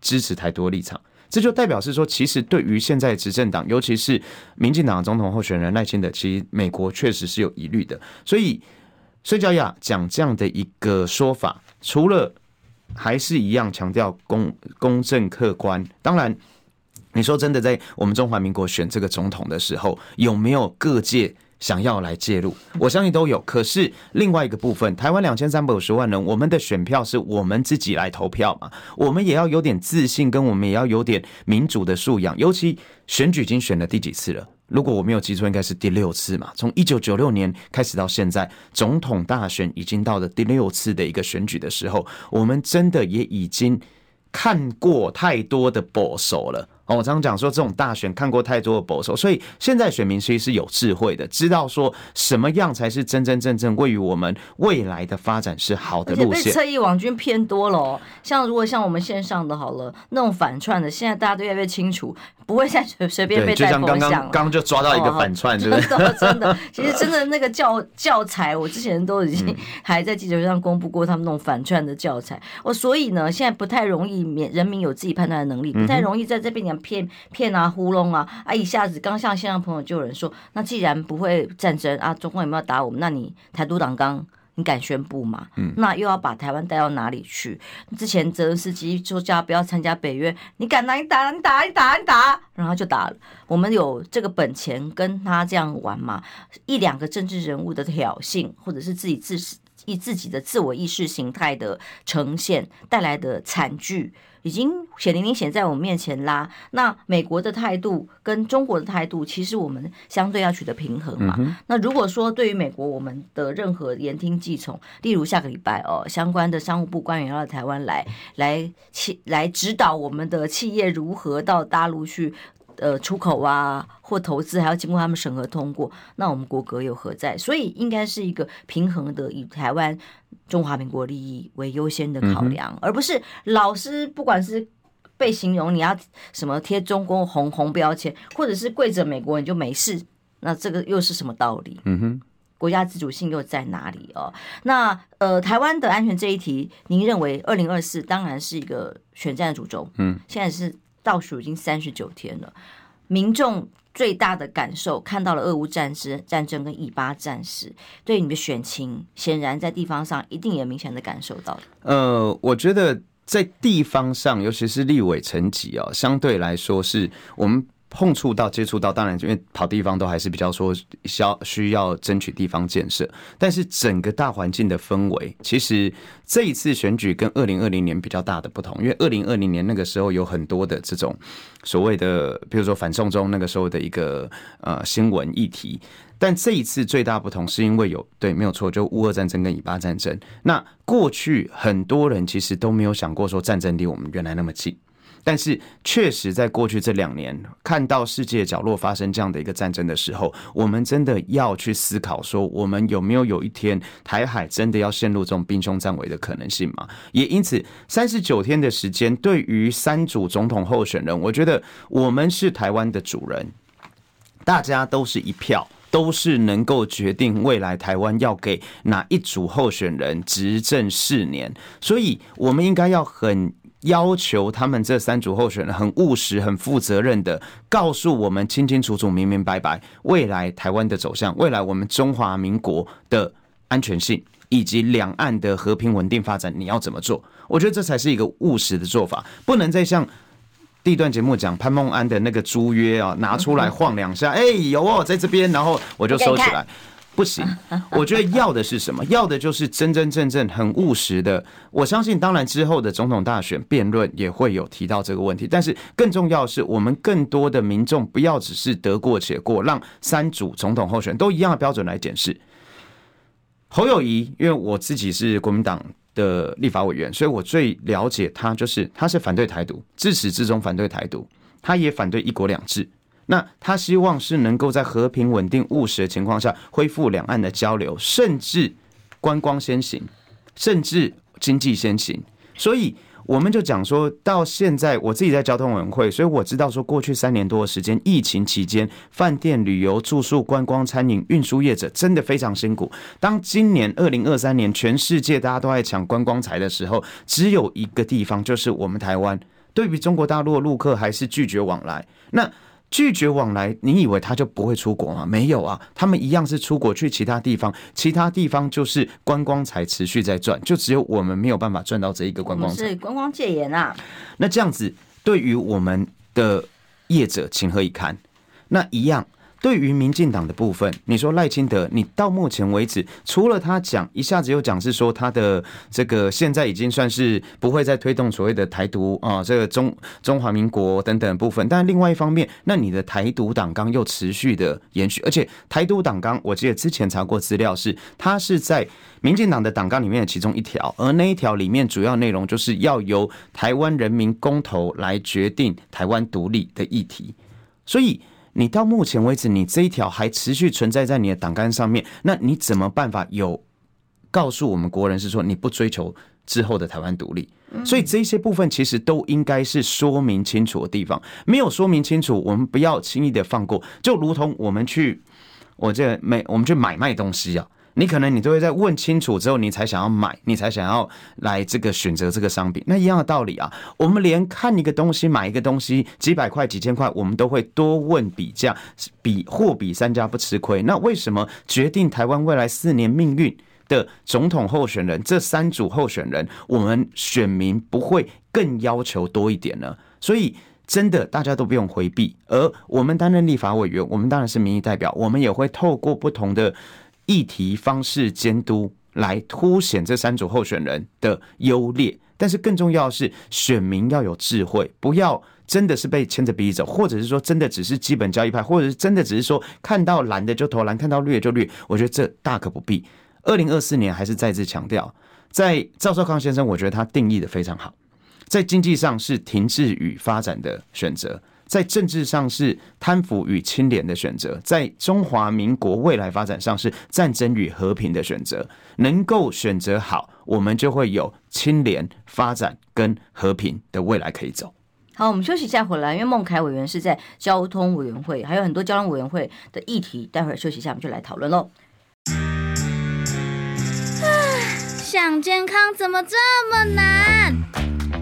Speaker 2: 支持台独立场。这就代表是说，其实对于现在执政党，尤其是民进党总统候选人赖清德，其实美国确实是有疑虑的。所以，孙教亚讲这样的一个说法，除了还是一样强调公公正客观，当然。你说真的，在我们中华民国选这个总统的时候，有没有各界想要来介入？我相信都有。可是另外一个部分，台湾两千三百五十万人，我们的选票是我们自己来投票嘛？我们也要有点自信，跟我们也要有点民主的素养。尤其选举已经选了第几次了？如果我没有记错，应该是第六次嘛。从一九九六年开始到现在，总统大选已经到了第六次的一个选举的时候，我们真的也已经看过太多的保守了。哦，我常常讲说，这种大选看过太多的保守，所以现在选民其实是有智慧的，知道说什么样才是真真正正位于我们未来的发展是好的路线。
Speaker 1: 被侧翼网军偏多了哦，像如果像我们线上的好了，那种反串的，现在大家都越来越清楚，不会再随随便被带风向了。
Speaker 2: 刚刚就抓到一个反串，对不对？
Speaker 1: 真的真的，其实真的那个教教材，我之前都已经 还在记者会上公布过他们那种反串的教材。哦，所以呢，现在不太容易免人民有自己判断的能力，不太容易在这边讲骗骗啊糊弄啊啊！一下子刚像线上朋友就有人说，那既然不会战争啊，中共有没有打我们？那你台独党纲你敢宣布吗？嗯，那又要把台湾带到哪里去？之前泽连斯基说叫不要参加北约，你敢打？你打？你打？你打？你打？然后就打了。我们有这个本钱跟他这样玩嘛？一两个政治人物的挑衅，或者是自己自以自己的自我意识形态的呈现带来的惨剧。已经血淋淋显在我们面前啦。那美国的态度跟中国的态度，其实我们相对要取得平衡嘛。那如果说对于美国，我们的任何言听计从，例如下个礼拜哦，相关的商务部官员要到台湾来，来企来指导我们的企业如何到大陆去。呃，出口啊，或投资还要经过他们审核通过，那我们国格又何在？所以应该是一个平衡的，以台湾中华民国利益为优先的考量，嗯、而不是老师不管是被形容你要什么贴中国红红标签，或者是跪着美国人就没事，那这个又是什么道理？嗯哼，国家自主性又在哪里哦？那呃，台湾的安全这一题，您认为二零二四当然是一个选战的主轴，嗯，现在是。倒数已经三十九天了，民众最大的感受看到了俄乌战争、战争跟以巴战事，对你的选情，显然在地方上一定也明显的感受到。
Speaker 2: 呃，我觉得在地方上，尤其是立委层级啊，相对来说是我们。碰触到、接触到，当然，因为跑地方都还是比较说需要需要争取地方建设，但是整个大环境的氛围，其实这一次选举跟二零二零年比较大的不同，因为二零二零年那个时候有很多的这种所谓的，比如说反送中那个时候的一个呃新闻议题，但这一次最大不同是因为有对，没有错，就乌俄战争跟以巴战争。那过去很多人其实都没有想过说战争离我们原来那么近。但是，确实在过去这两年，看到世界角落发生这样的一个战争的时候，我们真的要去思考说，我们有没有有一天台海真的要陷入这种兵凶战危的可能性吗？也因此，三十九天的时间，对于三组总统候选人，我觉得我们是台湾的主人，大家都是一票，都是能够决定未来台湾要给哪一组候选人执政四年，所以我们应该要很。要求他们这三组候选人很务实、很负责任的告诉我们清清楚楚、明明白白，未来台湾的走向，未来我们中华民国的安全性以及两岸的和平稳定发展，你要怎么做？我觉得这才是一个务实的做法，不能再像第一段节目讲潘孟安的那个租约啊，拿出来晃两下，哎，有哦，在这边，然后我就收起来。不行，我觉得 要的是什么？要的就是真真正正很务实的。我相信，当然之后的总统大选辩论也会有提到这个问题。但是更重要的是，我们更多的民众不要只是得过且过，让三组总统候选都一样的标准来检视。侯友宜，因为我自己是国民党的立法委员，所以我最了解他，就是他是反对台独，自始至终反对台独，他也反对一国两制。那他希望是能够在和平、稳定、务实的情况下恢复两岸的交流，甚至观光先行，甚至经济先行。所以我们就讲说到现在，我自己在交通委员会，所以我知道说过去三年多的时间，疫情期间，饭店、旅游、住宿、观光、餐饮、运输业者真的非常辛苦。当今年二零二三年全世界大家都在抢观光财的时候，只有一个地方，就是我们台湾。对于中国大陆的陆客还是拒绝往来。那拒绝往来，你以为他就不会出国吗？没有啊，他们一样是出国去其他地方，其他地方就是观光才持续在赚，就只有我们没有办法赚到这一个观光财。
Speaker 6: 是观光戒严啊。
Speaker 2: 那这样子对于我们的业者情何以堪？那一样。对于民进党的部分，你说赖清德，你到目前为止，除了他讲一下子又讲是说他的这个现在已经算是不会再推动所谓的台独啊，这个中中华民国等等部分，但另外一方面，那你的台独党纲又持续的延续，而且台独党纲，我记得之前查过资料是，它是在民进党的党纲里面的其中一条，而那一条里面主要内容就是要由台湾人民公投来决定台湾独立的议题，所以。你到目前为止，你这一条还持续存在在你的党纲上面，那你怎么办法有告诉我们国人是说你不追求之后的台湾独立？所以这些部分其实都应该是说明清楚的地方，没有说明清楚，我们不要轻易的放过，就如同我们去我这没我们去买卖东西啊。你可能你都会在问清楚之后，你才想要买，你才想要来这个选择这个商品。那一样的道理啊，我们连看一个东西、买一个东西，几百块、几千块，我们都会多问比价，比货比三家不吃亏。那为什么决定台湾未来四年命运的总统候选人这三组候选人，我们选民不会更要求多一点呢？所以真的大家都不用回避。而我们担任立法委员，我们当然是民意代表，我们也会透过不同的。议题方式监督来凸显这三组候选人的优劣，但是更重要的是选民要有智慧，不要真的是被牵着鼻子走，或者是说真的只是基本交易派，或者是真的只是说看到蓝的就投蓝，看到绿的就绿。我觉得这大可不必。二零二四年还是再次强调，在赵少康先生，我觉得他定义的非常好，在经济上是停滞与发展的选择。在政治上是贪腐与清廉的选择，在中华民国未来发展上是战争与和平的选择。能够选择好，我们就会有清廉发展跟和平的未来可以走。
Speaker 6: 好，我们休息一下回来，因为孟凯委员是在交通委员会，还有很多交通委员会的议题，待会儿休息一下我们就来讨论喽。
Speaker 4: 想健康怎么这么难？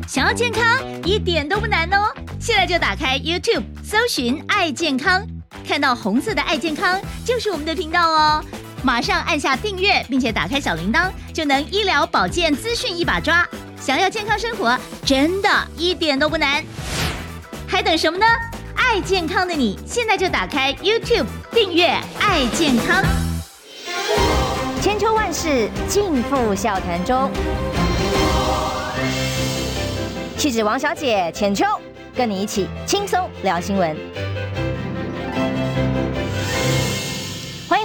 Speaker 4: 想要健康一点都不难哦。现在就打开 YouTube，搜寻“爱健康”，看到红色的“爱健康”就是我们的频道哦。马上按下订阅，并且打开小铃铛，就能医疗保健资讯一把抓。想要健康生活，真的一点都不难，还等什么呢？爱健康的你，现在就打开 YouTube 订阅“爱健康”。
Speaker 1: 千秋万世尽付笑谈中，气质王小姐浅秋。跟你一起轻松聊新闻，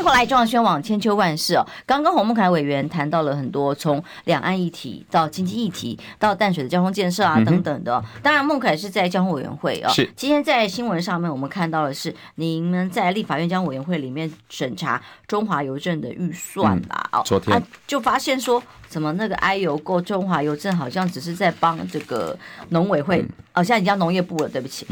Speaker 1: 迎回来中央宣网千秋万世哦。刚刚洪孟凯委员谈到了很多，从两岸议题到经济议题，到淡水的交通建设啊等等的。当然，孟凯是在交通委员会哦。是。今天在新闻上面，我们看到的是您们在立法院交通委员会里面审查中华邮政的预算啦。哦，昨天就发现说。怎么那个哀邮购中华邮政好像只是在帮这个农委会，哦，现在已经叫农业部了，对不起，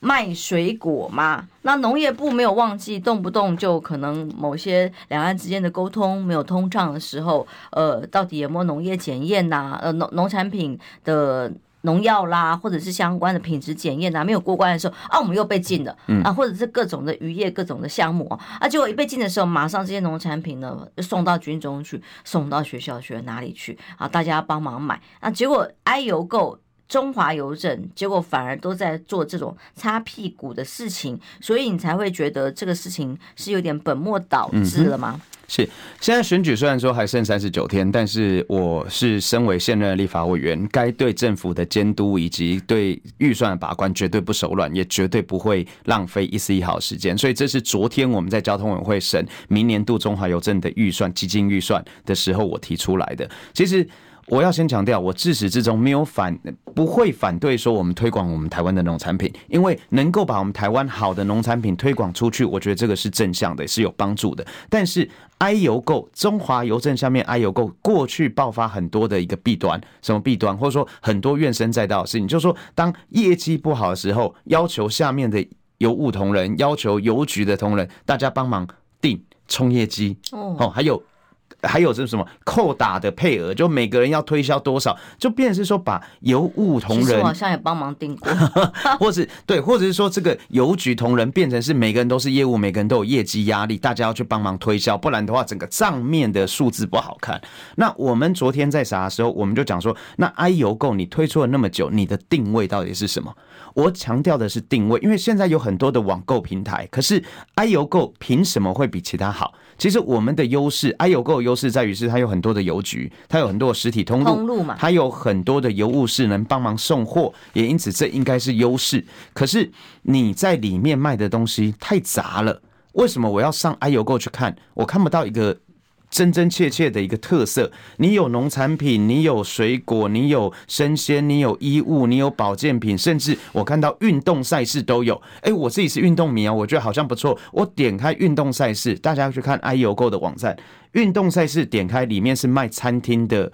Speaker 1: 卖水果嘛。那农业部没有忘记，动不动就可能某些两岸之间的沟通没有通畅的时候，呃，到底有没有农业检验呐？呃，农农产品的。农药啦，或者是相关的品质检验啊，没有过关的时候啊，我们又被禁了，啊，或者是各种的渔业、各种的项目啊，啊，结果一被禁的时候，马上这些农产品呢送到军中去，送到学校去哪里去啊？大家帮忙买啊，结果哀邮购中华邮政，结果反而都在做这种擦屁股的事情，所以你才会觉得这个事情是有点本末倒置了吗？
Speaker 2: 是，现在选举虽然说还剩三十九天，但是我是身为现任立法委员，该对政府的监督以及对预算的把关绝对不手软，也绝对不会浪费一丝一毫时间。所以这是昨天我们在交通委员会审明年度中华邮政的预算基金预算的时候，我提出来的。其实。我要先强调，我自始至终没有反，不会反对说我们推广我们台湾的农产品，因为能够把我们台湾好的农产品推广出去，我觉得这个是正向的，是有帮助的。但是 I 邮购中华邮政下面 I 邮购过去爆发很多的一个弊端，什么弊端，或者说很多怨声载道的事情，就是说当业绩不好的时候，要求下面的邮务同仁，要求邮局的同仁，大家帮忙订冲业绩哦，还有。还有是什么扣打的配额，就每个人要推销多少，就变成是说把邮务同仁
Speaker 1: 好像也帮忙订过，
Speaker 2: 或是对，或者是说这个邮局同仁变成是每个人都是业务，每个人都有业绩压力，大家要去帮忙推销，不然的话整个账面的数字不好看。那我们昨天在啥时候，我们就讲说，那 i 邮购你推出了那么久，你的定位到底是什么？我强调的是定位，因为现在有很多的网购平台，可是 i 邮购凭什么会比其他好？其实我们的优势，i 有购的优势在于是它有很多的邮局，它有很多的实体通路，
Speaker 1: 通路嘛，
Speaker 2: 它有很多的邮务室能帮忙送货，也因此这应该是优势。可是你在里面卖的东西太杂了，为什么我要上 i 邮购去看？我看不到一个。真真切切的一个特色，你有农产品，你有水果，你有生鲜，你有衣物，你有保健品，甚至我看到运动赛事都有。哎，我自己是运动迷啊，我觉得好像不错。我点开运动赛事，大家要去看 i 邮购的网站，运动赛事点开里面是卖餐厅的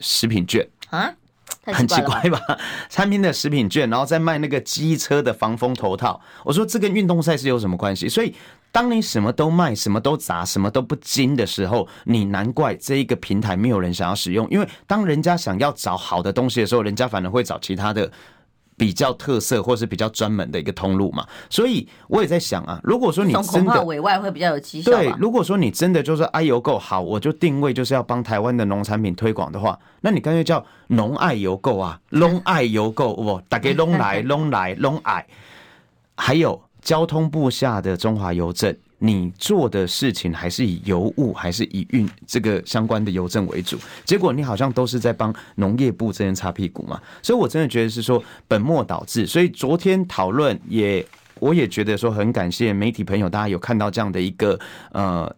Speaker 2: 食品券
Speaker 1: 啊，
Speaker 2: 很奇怪吧？餐厅的食品券，然后再卖那个机车的防风头套。我说这跟运动赛事有什么关系？所以。当你什么都卖、什么都砸、什么都不精的时候，你难怪这一个平台没有人想要使用。因为当人家想要找好的东西的时候，人家反而会找其他的比较特色或是比较专门的一个通路嘛。所以我也在想啊，如果说你真的
Speaker 1: 委外会比较有绩效，
Speaker 2: 对，如果说你真的就是 i 邮购好，我就定位就是要帮台湾的农产品推广的话，那你干脆叫农爱邮购啊，农爱邮购，不，大家农来农来农爱，还有。交通部下的中华邮政，你做的事情还是以邮务，还是以运这个相关的邮政为主？结果你好像都是在帮农业部这边擦屁股嘛？所以我真的觉得是说本末倒置。所以昨天讨论也，我也觉得说很感谢媒体朋友，大家有看到这样的一个呃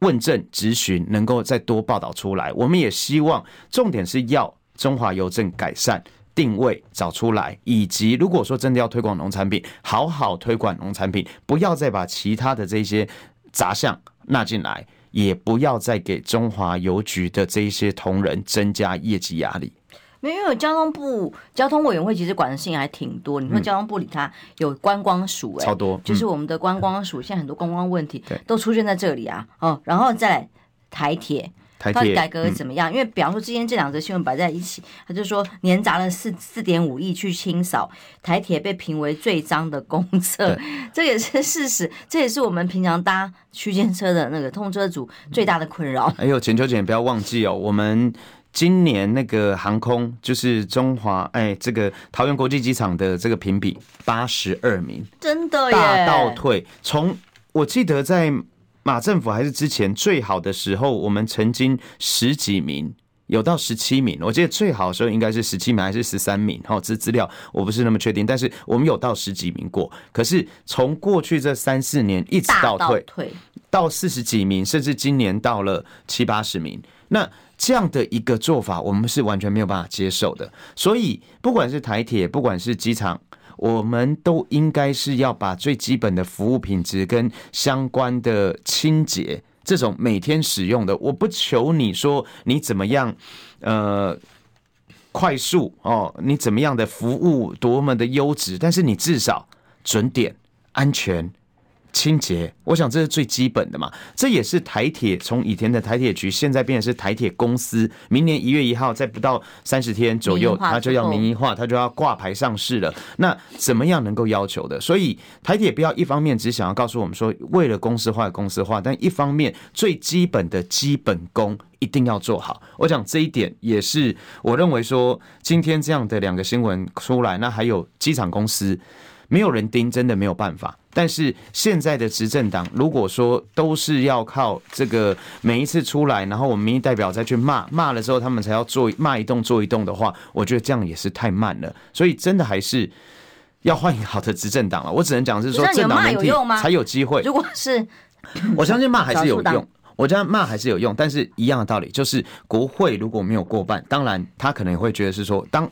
Speaker 2: 问政咨询，能够再多报道出来。我们也希望重点是要中华邮政改善。定位找出来，以及如果说真的要推广农产品，好好推广农产品，不要再把其他的这些杂项纳进来，也不要再给中华邮局的这些同仁增加业绩压力。
Speaker 1: 没有，交通部交通委员会其实管的事情还挺多。你说交通部里它有观光署、欸，哎，
Speaker 2: 超多，
Speaker 1: 就是我们的观光署，现在很多观光问题都出现在这里啊。哦，然后再来台铁。到底改革怎么样？因为比方说，今天这两则新闻摆在一起，他就说年砸了四四点五亿去清扫台铁，被评为最脏的公厕，这也是事实，这也是我们平常搭区间车的那个通车组最大的困扰。
Speaker 2: 还有浅秋姐，不要忘记哦，我们今年那个航空就是中华哎，这个桃园国际机场的这个评比八十二名，
Speaker 1: 真的耶，
Speaker 2: 大倒退。从我记得在。马政府还是之前最好的时候，我们曾经十几名，有到十七名。我记得最好的时候应该是十七名还是十三名？哈，这资料我不是那么确定。但是我们有到十几名过。可是从过去这三四年一直倒退，到四十几名，甚至今年到了七八十名。那这样的一个做法，我们是完全没有办法接受的。所以不管是台铁，不管是机场。我们都应该是要把最基本的服务品质跟相关的清洁这种每天使用的，我不求你说你怎么样，呃，快速哦，你怎么样的服务多么的优质，但是你至少准点、安全。清洁，我想这是最基本的嘛。这也是台铁从以前的台铁局，现在变成是台铁公司。明年一月一号，在不到三十天左右，它就要民营化，它就要挂牌上市了。那怎么样能够要求的？所以台铁不要一方面只想要告诉我们说，为了公司化公司化，但一方面最基本的基本功一定要做好。我想这一点也是我认为说，今天这样的两个新闻出来，那还有机场公司。没有人盯，真的没有办法。但是现在的执政党，如果说都是要靠这个每一次出来，然后我们民意代表再去骂，骂了之后他们才要做骂一动做一动的话，我觉得这样也是太慢了。所以真的还是要换一个好的执政党了。我只能讲是说，政党媒体才有机会。
Speaker 1: 如果是，
Speaker 2: 我相信骂还是有用。我觉得骂还是有用，但是一样的道理，就是国会如果没有过半，当然他可能也会觉得是说当。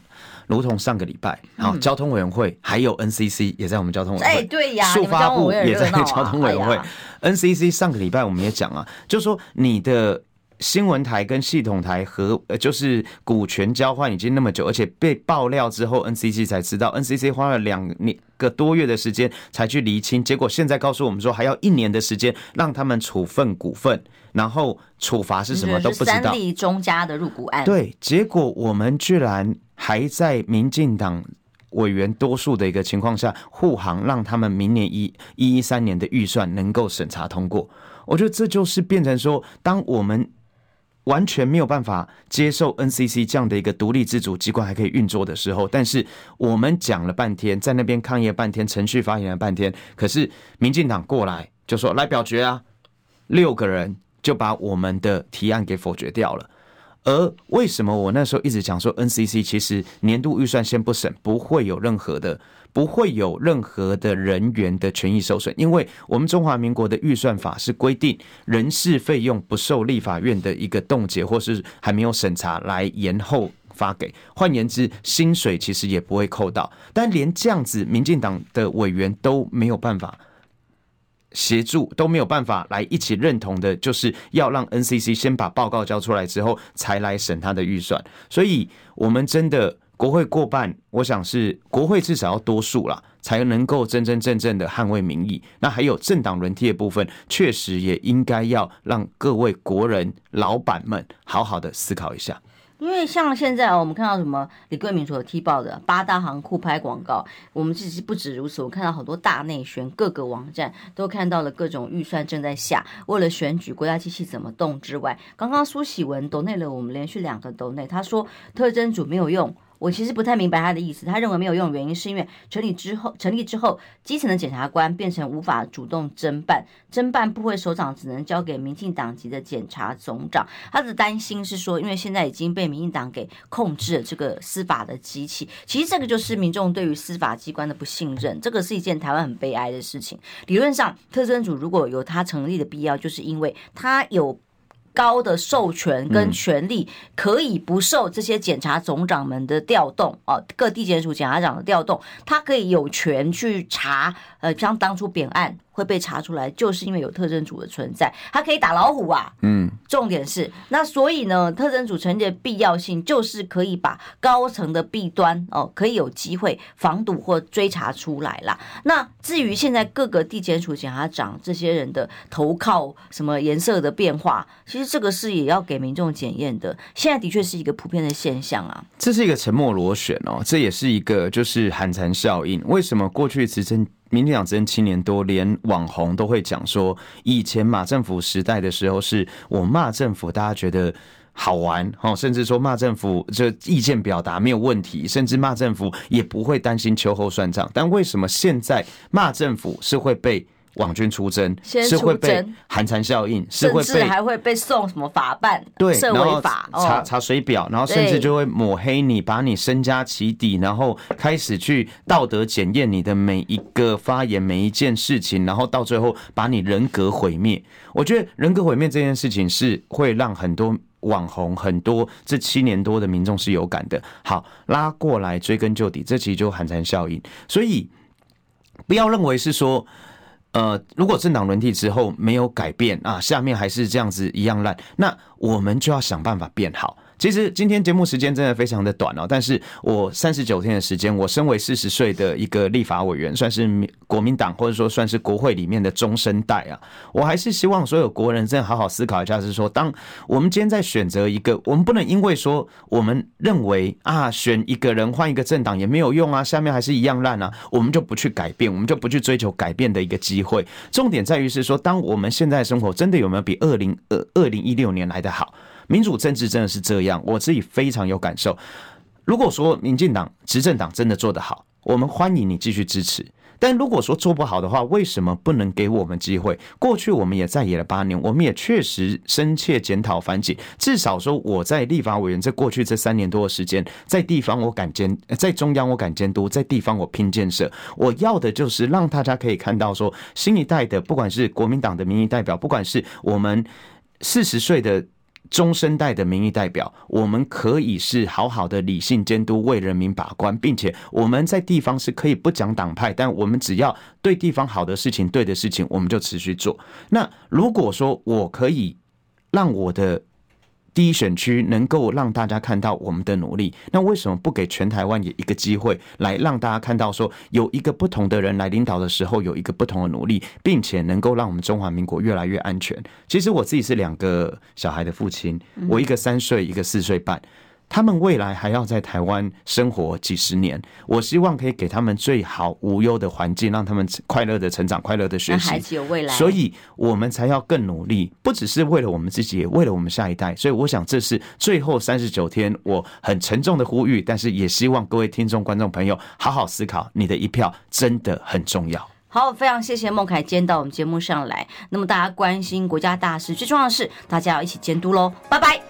Speaker 2: 如同上个礼拜，好，交通委员会还有 NCC 也在我们交通委员会，哎，
Speaker 1: 对呀，
Speaker 2: 速发部也在交通委员会。NCC 上个礼拜我们也讲啊，就说你的新闻台跟系统台和呃，就是股权交换已经那么久，而且被爆料之后，NCC 才知道，NCC 花了两年个多月的时间才去厘清，结果现在告诉我们说还要一年的时间让他们处分股份。然后处罚是什么都不知道。
Speaker 1: 三立中家的入股案，
Speaker 2: 对，结果我们居然还在民进党委员多数的一个情况下护航，让他们明年一一一三年的预算能够审查通过。我觉得这就是变成说，当我们完全没有办法接受 NCC 这样的一个独立自主机关还可以运作的时候，但是我们讲了半天，在那边抗议了半天，程序发言了半天，可是民进党过来就说来表决啊，六个人就把我们的提案给否决掉了。而为什么我那时候一直讲说 NCC 其实年度预算先不审，不会有任何的。不会有任何的人员的权益受损，因为我们中华民国的预算法是规定人事费用不受立法院的一个冻结或是还没有审查来延后发给。换言之，薪水其实也不会扣到。但连这样子，民进党的委员都没有办法协助，都没有办法来一起认同的，就是要让 NCC 先把报告交出来之后，才来审他的预算。所以，我们真的。国会过半，我想是国会至少要多数啦，才能够真真正正的捍卫民意。那还有政党轮替的部分，确实也应该要让各位国人老板们好好的思考一下。
Speaker 1: 因为像现在啊我们看到什么李贵敏所踢爆的八大行酷拍广告，我们其实不止如此，我看到好多大内宣，各个网站都看到了各种预算正在下，为了选举国家机器怎么动之外，刚刚苏喜文抖内了我们连续两个抖内，他说特征组没有用。我其实不太明白他的意思，他认为没有用的原因是因为成立之后，成立之后，基层的检察官变成无法主动侦办，侦办部会首长只能交给民进党籍的检察总长。他的担心是说，因为现在已经被民进党给控制了这个司法的机器，其实这个就是民众对于司法机关的不信任，这个是一件台湾很悲哀的事情。理论上，特侦组如果有他成立的必要，就是因为他有。高的授权跟权力，可以不受这些检察总长们的调动哦，各地检署检察长的调动，他可以有权去查，呃，像当初扁案。会被查出来，就是因为有特征组的存在，它可以打老虎啊。嗯，重点是那所以呢，特征组成立的必要性就是可以把高层的弊端哦，可以有机会防堵或追查出来啦。那至于现在各个地检署检察长这些人的投靠什么颜色的变化，其实这个是也要给民众检验的。现在的确是一个普遍的现象啊。
Speaker 2: 这是一个沉默螺旋哦，这也是一个就是寒蝉效应。为什么过去执政？民进党执政七年多，连网红都会讲说，以前马政府时代的时候，是我骂政府，大家觉得好玩，甚至说骂政府这意见表达没有问题，甚至骂政府也不会担心秋后算账。但为什么现在骂政府是会被？网军出征，是会被寒蝉效应，是会被
Speaker 1: 还会被送什么法办？
Speaker 2: 对，
Speaker 1: 社维法
Speaker 2: 查查水表，然后甚至就会抹黑你，把你身家起底，然后开始去道德检验你的每一个发言，每一件事情，然后到最后把你人格毁灭。我觉得人格毁灭这件事情是会让很多网红、很多这七年多的民众是有感的。好，拉过来追根究底，这其实就寒蝉效应。所以不要认为是说。呃，如果政党轮替之后没有改变啊，下面还是这样子一样烂，那我们就要想办法变好。其实今天节目时间真的非常的短哦，但是我三十九天的时间，我身为四十岁的一个立法委员，算是国民党或者说算是国会里面的中生代啊，我还是希望所有国人真的好好思考一下，是说，当我们今天在选择一个，我们不能因为说我们认为啊，选一个人换一个政党也没有用啊，下面还是一样烂啊，我们就不去改变，我们就不去追求改变的一个机会。重点在于是说，当我们现在生活真的有没有比二零二二零一六年来的好？民主政治真的是这样，我自己非常有感受。如果说民进党执政党真的做得好，我们欢迎你继续支持；但如果说做不好的话，为什么不能给我们机会？过去我们也在野了八年，我们也确实深切检讨反省。至少说我在立法委员这过去这三年多的时间，在地方我敢监，在中央我敢监督，在地方我拼建设。我要的就是让大家可以看到说，新一代的不管是国民党的民意代表，不管是我们四十岁的。中生代的民意代表，我们可以是好好的理性监督，为人民把关，并且我们在地方是可以不讲党派，但我们只要对地方好的事情、对的事情，我们就持续做。那如果说我可以让我的第一选区能够让大家看到我们的努力，那为什么不给全台湾也一个机会，来让大家看到说有一个不同的人来领导的时候，有一个不同的努力，并且能够让我们中华民国越来越安全？其实我自己是两个小孩的父亲，我一个三岁，一个四岁半。他们未来还要在台湾生活几十年，我希望可以给他们最好无忧的环境，让他们快乐的成长，快乐的学习。
Speaker 1: 孩子有未来，
Speaker 2: 所以我们才要更努力，不只是为了我们自己，也为了我们下一代。所以我想，这是最后三十九天我很沉重的呼吁，但是也希望各位听众、观众朋友好好思考，你的一票真的很重要。
Speaker 1: 好，非常谢谢孟凯今天到我们节目上来。那么大家关心国家大事，最重要的是大家要一起监督喽。拜拜。